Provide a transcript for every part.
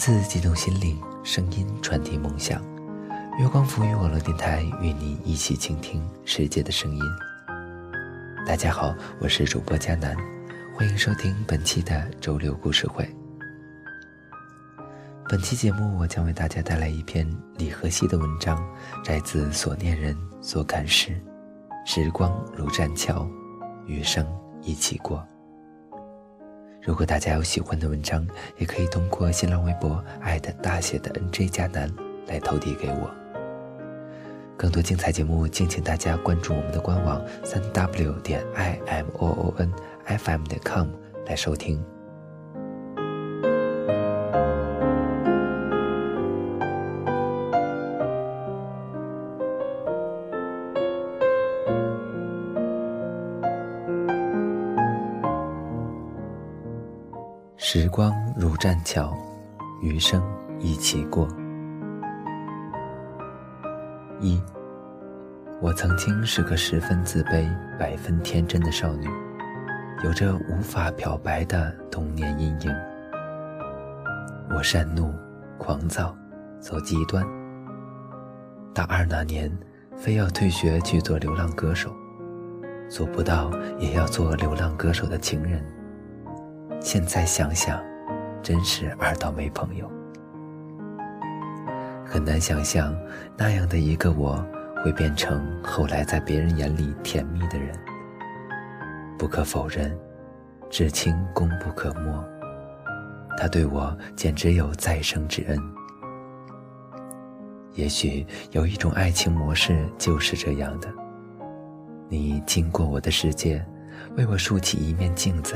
字激动心灵，声音传递梦想。月光浮语网络电台与你一起倾听世界的声音。大家好，我是主播佳楠，欢迎收听本期的周六故事会。本期节目，我将为大家带来一篇李和熙的文章，摘自所念人所感时。时光如栈桥，余生一起过。如果大家有喜欢的文章，也可以通过新浪微博“爱的大写的 NJ 加南”来投递给我。更多精彩节目，敬请大家关注我们的官网三 w 点 i m o o n f m 点 com 来收听。栈桥，余生一起过。一，我曾经是个十分自卑、百分天真的少女，有着无法漂白的童年阴影。我善怒、狂躁、走极端。大二那年，非要退学去做流浪歌手，做不到也要做流浪歌手的情人。现在想想，真是二到没朋友。很难想象，那样的一个我，会变成后来在别人眼里甜蜜的人。不可否认，至亲功不可没，他对我简直有再生之恩。也许有一种爱情模式就是这样的：你经过我的世界，为我竖起一面镜子。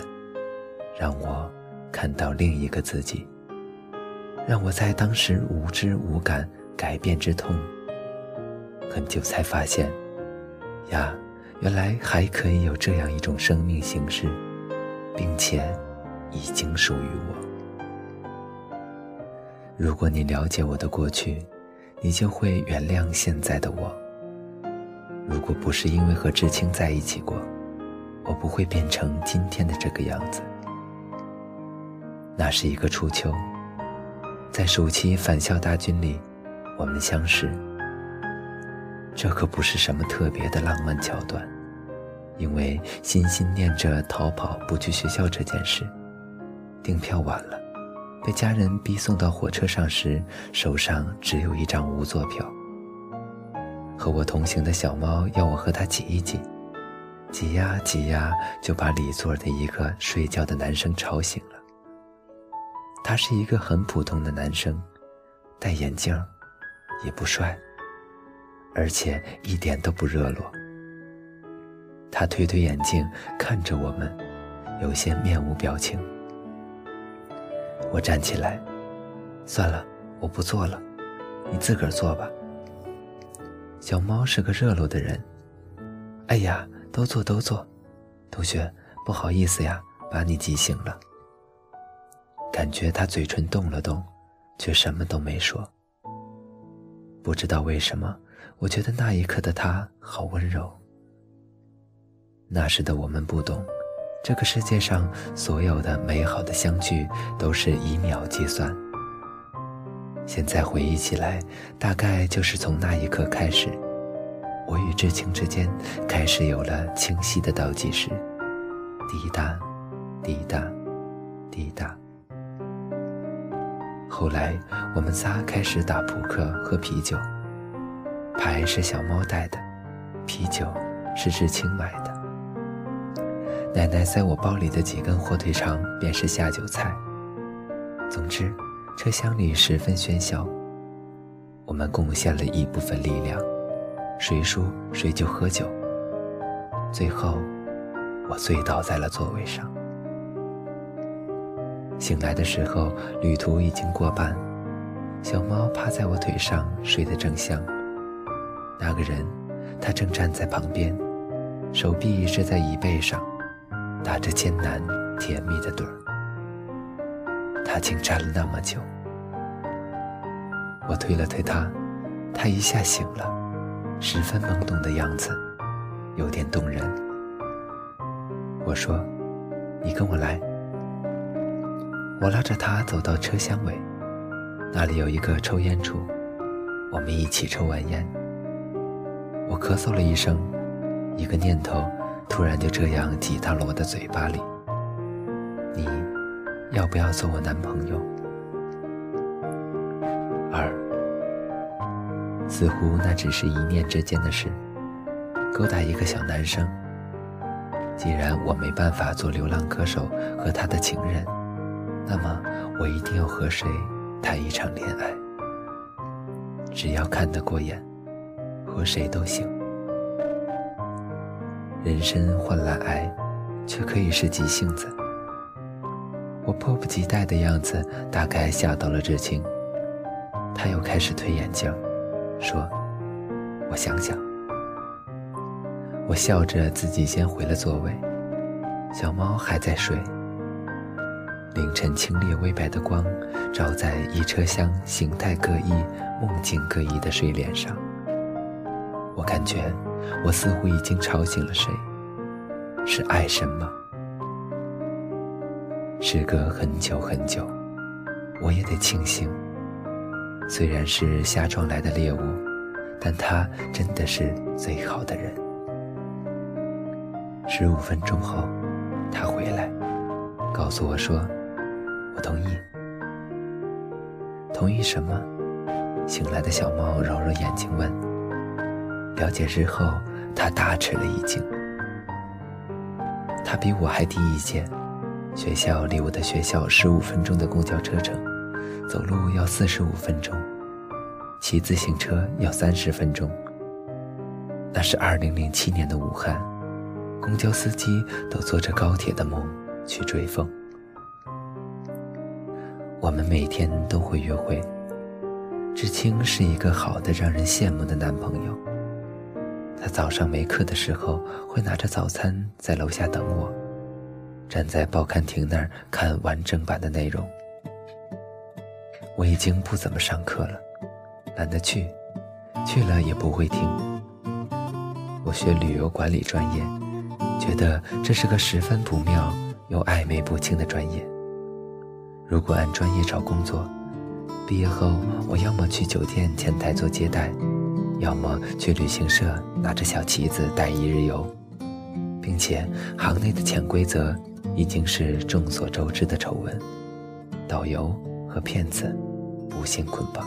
让我看到另一个自己，让我在当时无知无感改变之痛，很久才发现，呀，原来还可以有这样一种生命形式，并且已经属于我。如果你了解我的过去，你就会原谅现在的我。如果不是因为和知青在一起过，我不会变成今天的这个样子。那是一个初秋，在暑期返校大军里，我们相识。这可不是什么特别的浪漫桥段，因为心心念着逃跑不去学校这件事，订票晚了，被家人逼送到火车上时，手上只有一张无座票。和我同行的小猫要我和它挤一挤，挤呀挤呀，就把里座的一个睡觉的男生吵醒了。他是一个很普通的男生，戴眼镜，也不帅，而且一点都不热络。他推推眼镜，看着我们，有些面无表情。我站起来，算了，我不坐了，你自个儿坐吧。小猫是个热络的人，哎呀，都坐都坐，同学，不好意思呀，把你挤醒了。感觉他嘴唇动了动，却什么都没说。不知道为什么，我觉得那一刻的他好温柔。那时的我们不懂，这个世界上所有的美好的相聚都是以秒计算。现在回忆起来，大概就是从那一刻开始，我与至情之间开始有了清晰的倒计时，滴答，滴答，滴答。后来，我们仨开始打扑克、喝啤酒。牌是小猫带的，啤酒是志清买的。奶奶塞我包里的几根火腿肠便是下酒菜。总之，车厢里十分喧嚣。我们贡献了一部分力量，谁输谁就喝酒。最后，我醉倒在了座位上。醒来的时候，旅途已经过半，小猫趴在我腿上睡得正香。那个人，他正站在旁边，手臂支在椅背上，打着艰难甜蜜的盹儿。他竟站了那么久。我推了推他，他一下醒了，十分懵懂的样子，有点动人。我说：“你跟我来。”我拉着他走到车厢尾，那里有一个抽烟处，我们一起抽完烟。我咳嗽了一声，一个念头突然就这样挤到了我的嘴巴里：你要不要做我男朋友？二，似乎那只是一念之间的事，勾搭一个小男生。既然我没办法做流浪歌手和他的情人，那么我一定要和谁谈一场恋爱。只要看得过眼，和谁都行。人参换来爱，却可以是急性子。我迫不及待的样子，大概吓到了志清。他又开始推眼镜，说：“我想想。”我笑着自己先回了座位，小猫还在睡。凌晨清冽微白的光，照在一车厢形态各异、梦境各异的睡脸上。我感觉，我似乎已经吵醒了谁。是爱神吗？时隔很久很久，我也得庆幸。虽然是瞎撞来的猎物，但他真的是最好的人。十五分钟后，他回来，告诉我说：“同意。”同意什么？醒来的小猫揉揉眼睛问。了解之后，他大吃了一惊。他比我还低一届，学校离我的学校十五分钟的公交车程，走路要四十五分钟，骑自行车要三十分钟。那是二零零七年的武汉。公交司机都坐着高铁的梦去追风。我们每天都会约会。知青是一个好的、让人羡慕的男朋友。他早上没课的时候会拿着早餐在楼下等我，站在报刊亭那儿看完整版的内容。我已经不怎么上课了，懒得去，去了也不会听。我学旅游管理专业。觉得这是个十分不妙又暧昧不清的专业。如果按专业找工作，毕业后我要么去酒店前台做接待，要么去旅行社拿着小旗子带一日游，并且行内的潜规则已经是众所周知的丑闻：导游和骗子不幸捆绑。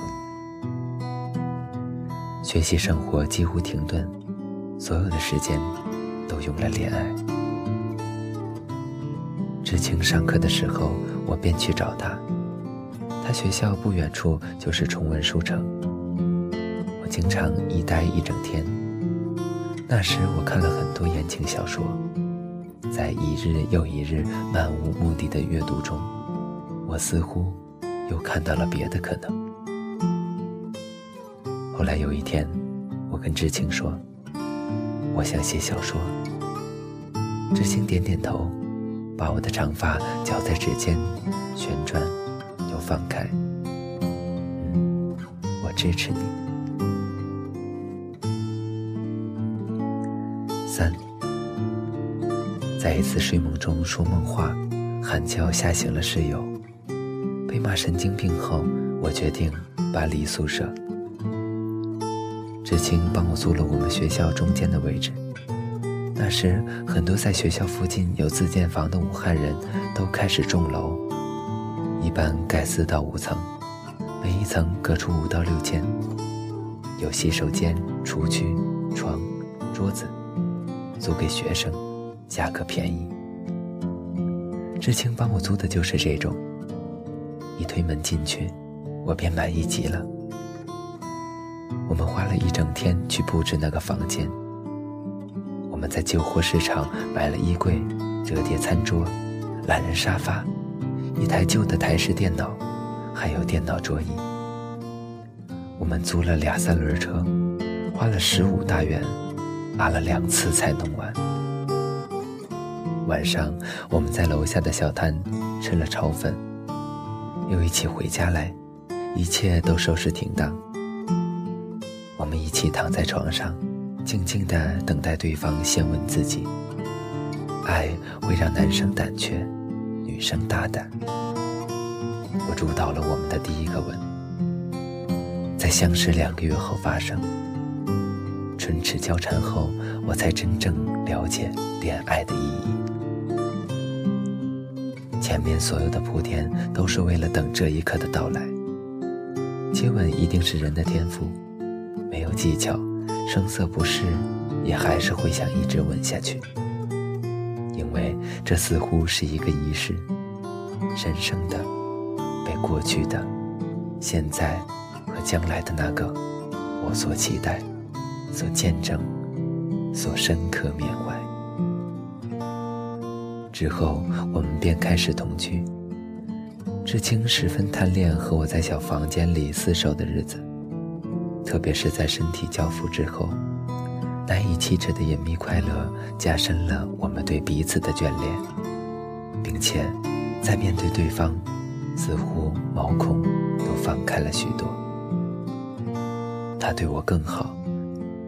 学习生活几乎停顿，所有的时间。都用来恋爱。知青上课的时候，我便去找他。他学校不远处就是崇文书城。我经常一待一整天。那时我看了很多言情小说，在一日又一日漫无目的的阅读中，我似乎又看到了别的可能。后来有一天，我跟知青说。我想写小说。知青点点头，把我的长发绞在指尖，旋转，又放开。嗯，我支持你。三，在一次睡梦中说梦话，喊叫吓醒了室友。被骂神经病后，我决定搬离宿舍。知青帮我租了我们学校中间的位置。那时，很多在学校附近有自建房的武汉人都开始种楼，一般盖四到五层，每一层隔出五到六间，有洗手间、厨区、床、桌子，租给学生，价格便宜。知青帮我租的就是这种。一推门进去，我便满意极了。我们花了一整天去布置那个房间。我们在旧货市场买了衣柜、折叠餐桌、懒人沙发、一台旧的台式电脑，还有电脑桌椅。我们租了俩三轮车，花了十五大元，拉了两次才弄完。晚上我们在楼下的小摊吃了炒粉，又一起回家来，一切都收拾停当。我们一起躺在床上，静静地等待对方先吻自己。爱会让男生胆怯，女生大胆。我主导了我们的第一个吻，在相识两个月后发生。唇齿交缠后，我才真正了解恋爱的意义。前面所有的铺垫都是为了等这一刻的到来。接吻一定是人的天赋，没有技巧，声色不适，也还是会想一直吻下去。因为这似乎是一个仪式，神圣的，被过去的、现在和将来的那个我所期待、所见证、所深刻缅怀。之后，我们便开始同居。知青十分贪恋和我在小房间里厮守的日子，特别是在身体交付之后，难以启齿的隐秘快乐加深了我们对彼此的眷恋，并且在面对对方，似乎毛孔都放开了许多。他对我更好，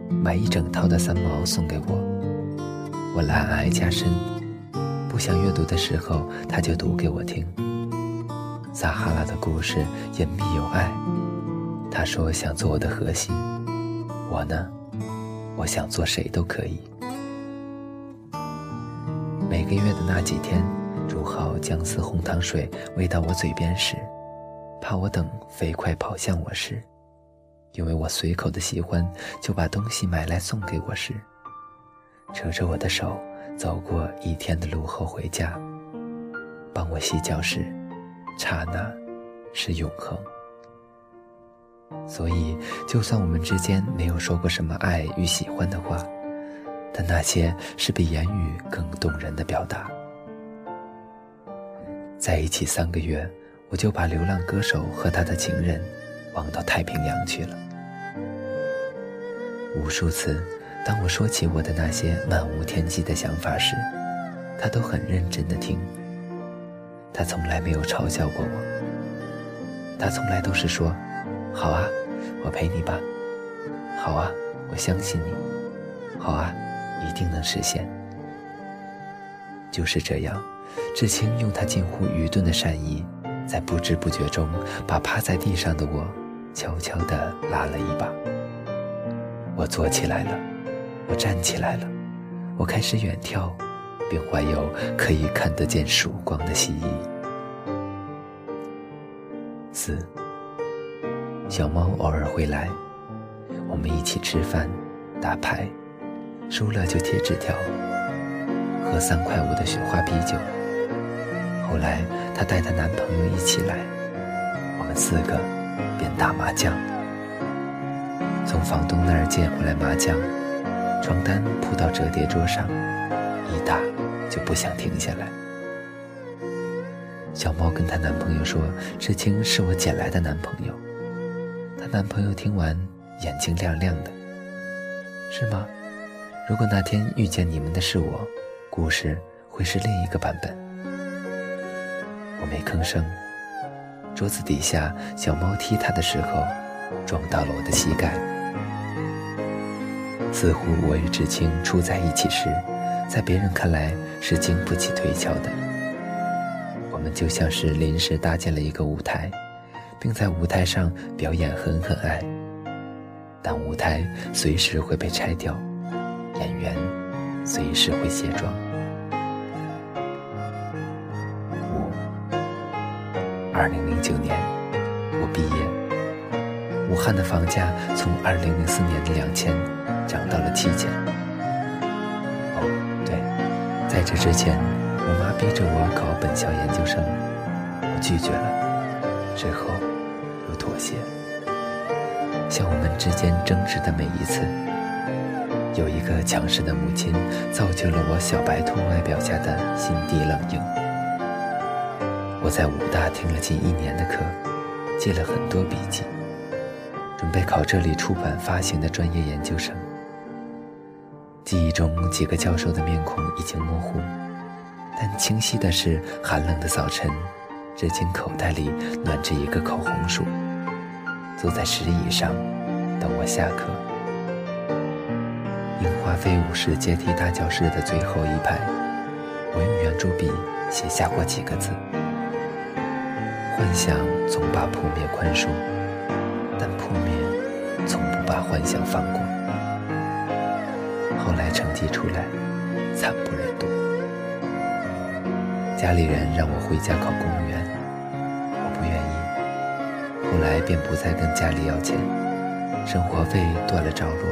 买一整套的三毛送给我，我懒癌加深，不想阅读的时候，他就读给我听。撒哈拉的故事隐秘有爱。他说想做我的核心，我呢，我想做谁都可以。每个月的那几天，煮好姜丝红糖水喂到我嘴边时，怕我等飞快跑向我时，因为我随口的喜欢，就把东西买来送给我时，扯着我的手走过一天的路后回家，帮我洗脚时。刹那，是永恒。所以，就算我们之间没有说过什么爱与喜欢的话，但那些是比言语更动人的表达。在一起三个月，我就把流浪歌手和他的情人忘到太平洋去了。无数次，当我说起我的那些漫无天际的想法时，他都很认真的听。他从来没有嘲笑过我，他从来都是说：“好啊，我陪你吧。好啊，我相信你。好啊，一定能实现。”就是这样，志清用他近乎愚钝的善意，在不知不觉中把趴在地上的我悄悄地拉了一把。我坐起来了，我站起来了，我开始远眺。并怀有可以看得见曙光的希冀。四，小猫偶尔会来，我们一起吃饭、打牌，输了就贴纸条，喝三块五的雪花啤酒。后来她带她男朋友一起来，我们四个便打麻将。从房东那儿借回来麻将，床单铺到折叠桌上。一打就不想停下来。小猫跟她男朋友说：“志清是我捡来的男朋友。”她男朋友听完，眼睛亮亮的。是吗？如果那天遇见你们的是我，故事会是另一个版本。我没吭声。桌子底下，小猫踢它的时候，撞到了我的膝盖。似乎我与志清处在一起时。在别人看来是经不起推敲的。我们就像是临时搭建了一个舞台，并在舞台上表演狠狠爱。但舞台随时会被拆掉，演员随时会卸妆。五，二零零九年，我毕业。武汉的房价从二零零四年的两千涨到了七千。哦，对在这之前，我妈逼着我考本校研究生，我拒绝了，之后又妥协。像我们之间争执的每一次，有一个强势的母亲造就了我小白兔外表下的心地冷硬。我在武大听了近一年的课，记了很多笔记，准备考这里出版发行的专业研究生。记忆中几个教授的面孔已经模糊，但清晰的是，寒冷的早晨，至今口袋里暖着一个口红薯，坐在石椅上等我下课。樱花飞舞时阶梯大教室的最后一排，我用圆珠笔写下过几个字：幻想总把扑灭宽恕，但扑灭。从不把幻想放过。后来成绩出来，惨不忍睹。家里人让我回家考公务员，后来便不再跟家里要钱，生活费断了着落。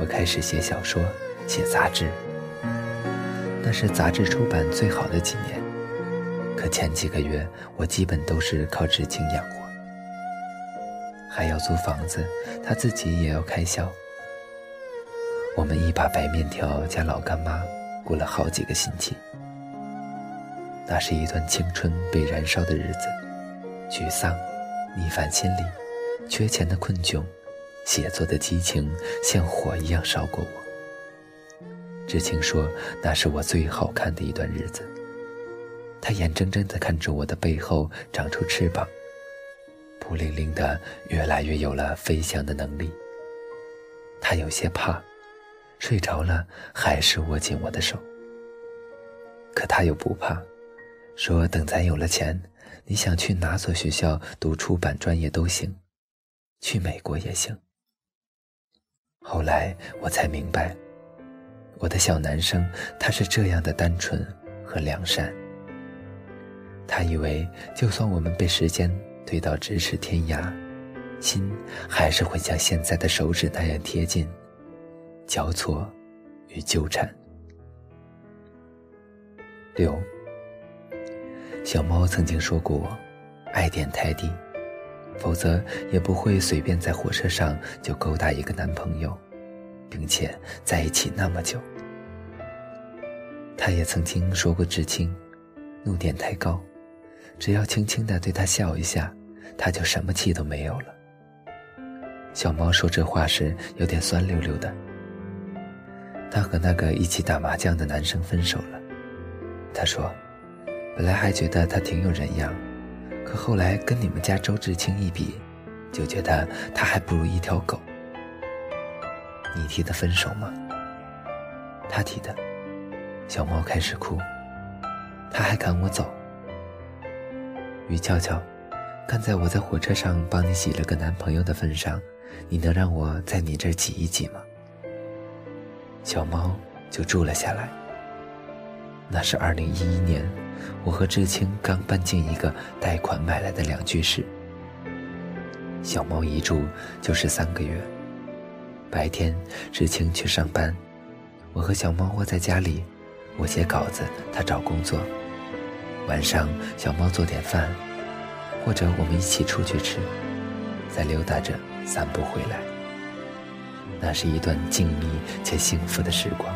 我开始写小说，写杂志。那是杂志出版最好的几年，可前几个月我基本都是靠知青养活，还要租房子，他自己也要开销。我们一把白面条加老干妈过了好几个星期，那是一段青春被燃烧的日子，沮丧、逆反心理、缺钱的困窘、写作的激情，像火一样烧过我。知青说：“那是我最好看的一段日子。”他眼睁睁地看着我的背后长出翅膀，孤零零的，越来越有了飞翔的能力。他有些怕，睡着了还是握紧我的手。可他又不怕，说：“等咱有了钱，你想去哪所学校读出版专业都行，去美国也行。”后来我才明白。我的小男生，他是这样的单纯和良善。他以为，就算我们被时间推到咫尺天涯，心还是会像现在的手指那样贴近，交错与纠缠。六，小猫曾经说过，爱点太低，否则也不会随便在火车上就勾搭一个男朋友，并且在一起那么久。他也曾经说过知青，怒点太高，只要轻轻的对他笑一下，他就什么气都没有了。小猫说这话时有点酸溜溜的。他和那个一起打麻将的男生分手了。他说，本来还觉得他挺有人样，可后来跟你们家周志清一比，就觉得他还不如一条狗。你提的分手吗？他提的。小猫开始哭，他还赶我走。于俏俏，看在我在火车上帮你洗了个男朋友的份上，你能让我在你这儿挤一挤吗？小猫就住了下来。那是二零一一年，我和志清刚搬进一个贷款买来的两居室。小猫一住就是三个月。白天志清去上班，我和小猫窝在家里。我写稿子，他找工作。晚上，小猫做点饭，或者我们一起出去吃，再溜达着散步回来。那是一段静谧且幸福的时光，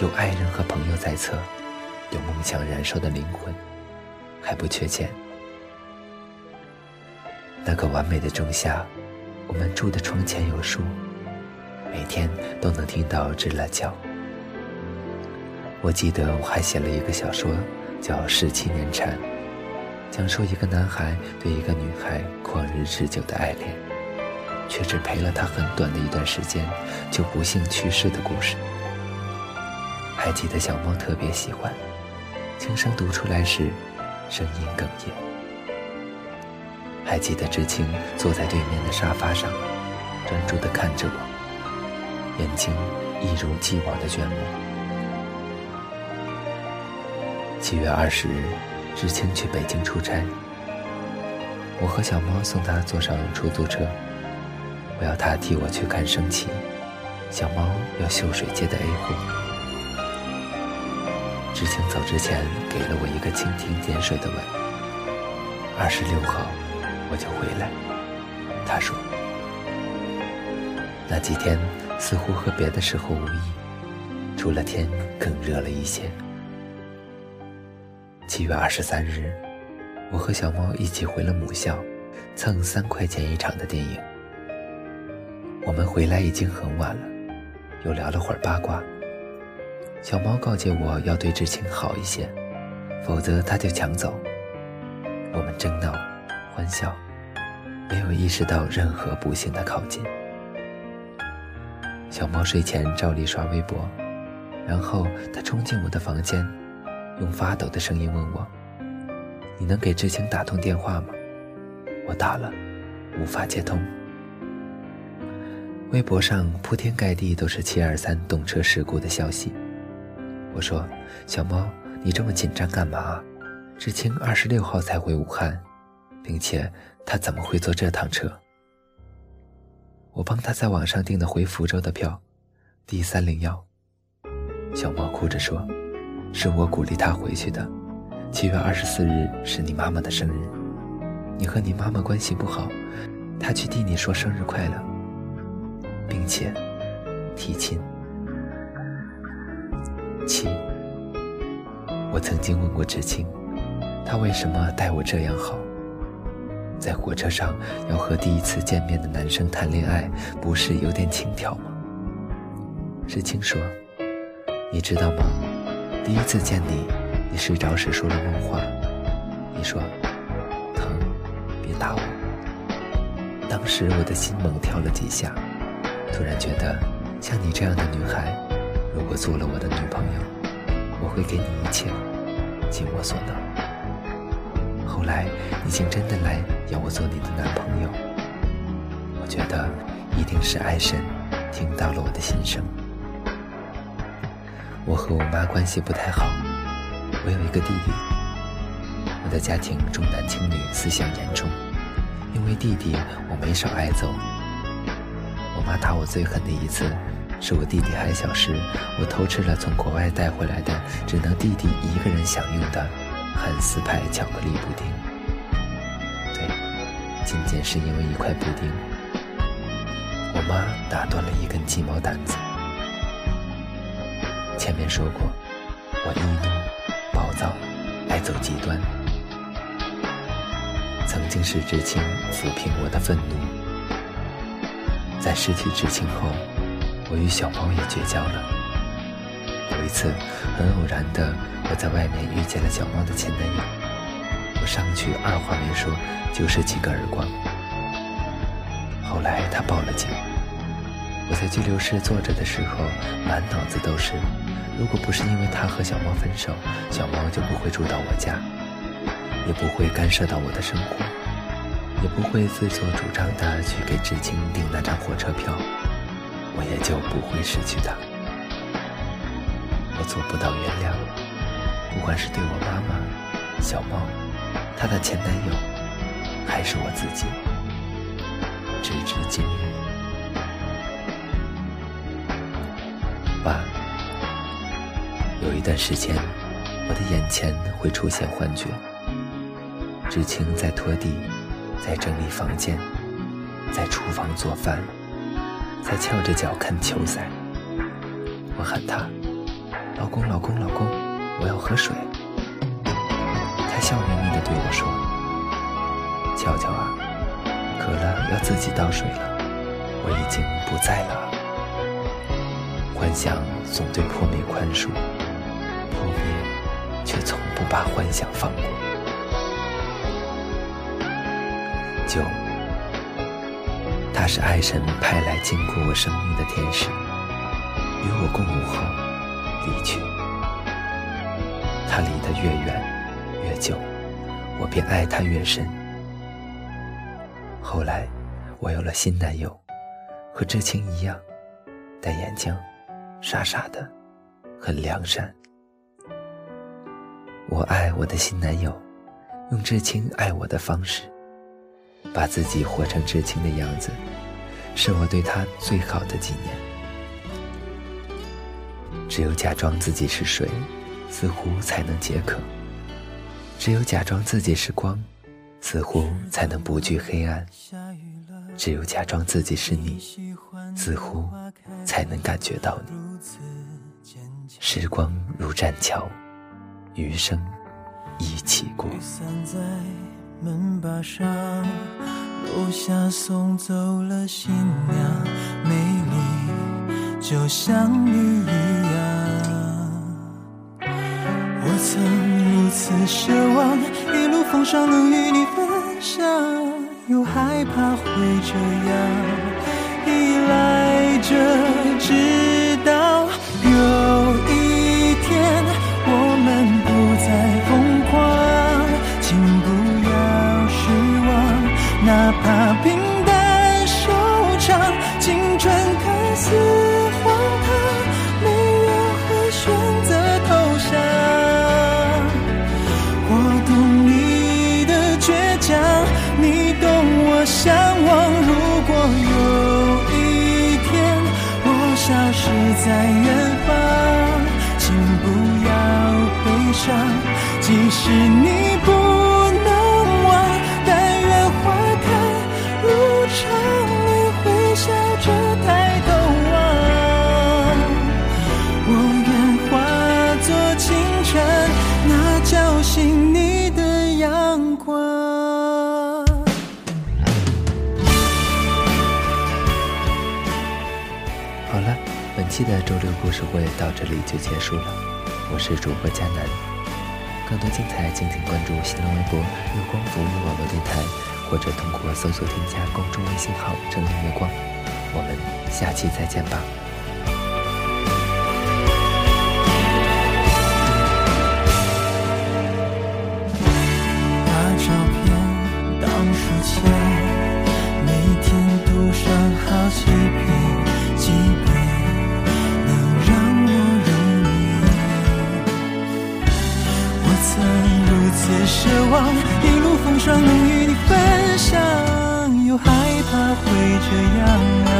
有爱人和朋友在侧，有梦想燃烧的灵魂，还不缺钱。那个完美的仲夏，我们住的窗前有树，每天都能听到知了叫。我记得我还写了一个小说，叫《十七年蝉》，讲述一个男孩对一个女孩旷日持久的爱恋，却只陪了她很短的一段时间，就不幸去世的故事。还记得小猫特别喜欢，轻声读出来时，声音哽咽。还记得知青坐在对面的沙发上，专注地看着我，眼睛一如既往的眷慕。七月二十日，知青去北京出差。我和小猫送他坐上出租车，我要他替我去看升旗，小猫要秀水街的 A 货。知青走之前给了我一个蜻蜓点水的吻。二十六号我就回来，他说。那几天似乎和别的时候无异，除了天更热了一些。七月二十三日，我和小猫一起回了母校，蹭三块钱一场的电影。我们回来已经很晚了，又聊了会儿八卦。小猫告诫我要对知青好一些，否则他就抢走。我们争闹，欢笑，没有意识到任何不幸的靠近。小猫睡前照例刷微博，然后他冲进我的房间。用发抖的声音问我：“你能给知青打通电话吗？”我打了，无法接通。微博上铺天盖地都是七二三动车事故的消息。我说：“小猫，你这么紧张干嘛？知青二十六号才回武汉，并且他怎么会坐这趟车？”我帮他在网上订的回福州的票，D 三零幺。小猫哭着说：“是我鼓励他回去的。七月二十四日是你妈妈的生日，你和你妈妈关系不好，他去替你说生日快乐。”并且提亲。七，我曾经问过知青，他为什么待我这样好？在火车上要和第一次见面的男生谈恋爱，不是有点轻佻吗？知青说：“你知道吗？第一次见你，你睡着时说了梦话，你说疼，别打我。当时我的心猛跳了几下。”突然觉得，像你这样的女孩，如果做了我的女朋友，我会给你一切，尽我所能。后来，你竟真的来要我做你的男朋友，我觉得一定是爱神听到了我的心声。我和我妈关系不太好，我有一个弟弟，我的家庭重男轻女，思想严重，因为弟弟，我没少挨揍。我妈打我最狠的一次，是我弟弟还小时，我偷吃了从国外带回来的只能弟弟一个人享用的汉斯牌巧克力布丁。对，仅仅是因为一块布丁，我妈打断了一根鸡毛掸子。前面说过，我易怒、暴躁、爱走极端，曾经是知青抚平我的愤怒。在失去知青后，我与小猫也绝交了。有一次，很偶然的，我在外面遇见了小猫的前男友。我上去二话没说，就是几个耳光。后来他报了警。我在拘留室坐着的时候，满脑子都是：如果不是因为他和小猫分手，小猫就不会住到我家，也不会干涉到我的生活。也不会自作主张的去给知青订那张火车票，我也就不会失去他。我做不到原谅，不管是对我妈妈、小猫、她的前男友，还是我自己。直至今日，爸，有一段时间，我的眼前会出现幻觉，知青在拖地。在整理房间，在厨房做饭，在翘着脚看球赛。我喊他：“老公，老公，老公，我要喝水。”他笑眯眯地对我说：“乔乔啊，渴了要自己倒水了，我已经不在了。”幻想总对破灭宽恕，破灭却从不把幻想放过。九，他是爱神派来经过我生命的天使，与我共舞后离去。他离得越远越久，我便爱他越深。后来，我有了新男友，和知青一样，戴眼镜，傻傻的，很良善。我爱我的新男友，用知青爱我的方式。把自己活成知青的样子，是我对他最好的纪念。只有假装自己是水，似乎才能解渴；只有假装自己是光，似乎才能不惧黑暗；只有假装自己是你，似乎才能感觉到你。时光如栈桥，余生一起过。门把上，楼下送走了新娘，美丽就像你一样。我曾如此奢望，一路风霜能与你分享，又害怕会这样依赖着，直到期的周六故事会到这里就结束了，我是主播佳楠，更多精彩敬请关注新浪微博月光读物网络电台，或者通过搜索添加公众微信号，正念月光。我们下期再见吧。把照片当书签，每天读上好几遍。此奢望一路风霜能与你分享又害怕会这样啊。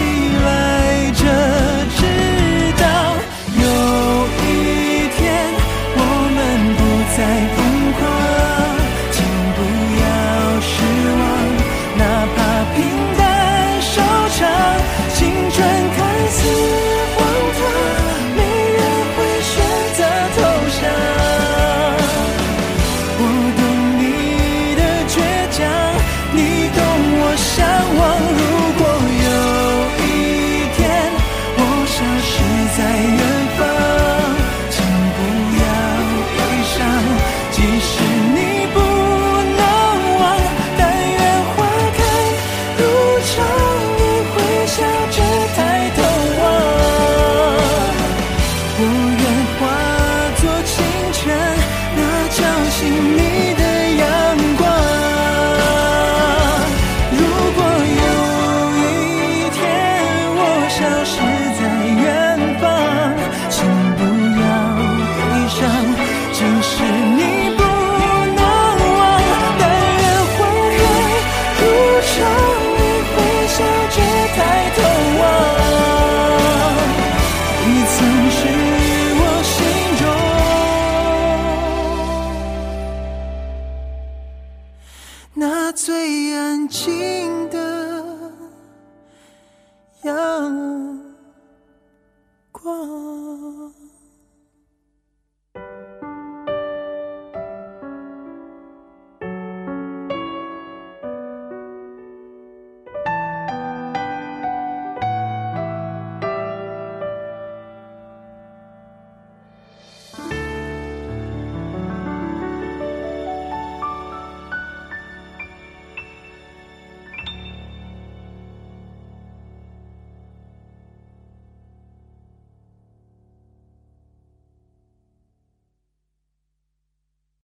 依赖着直到有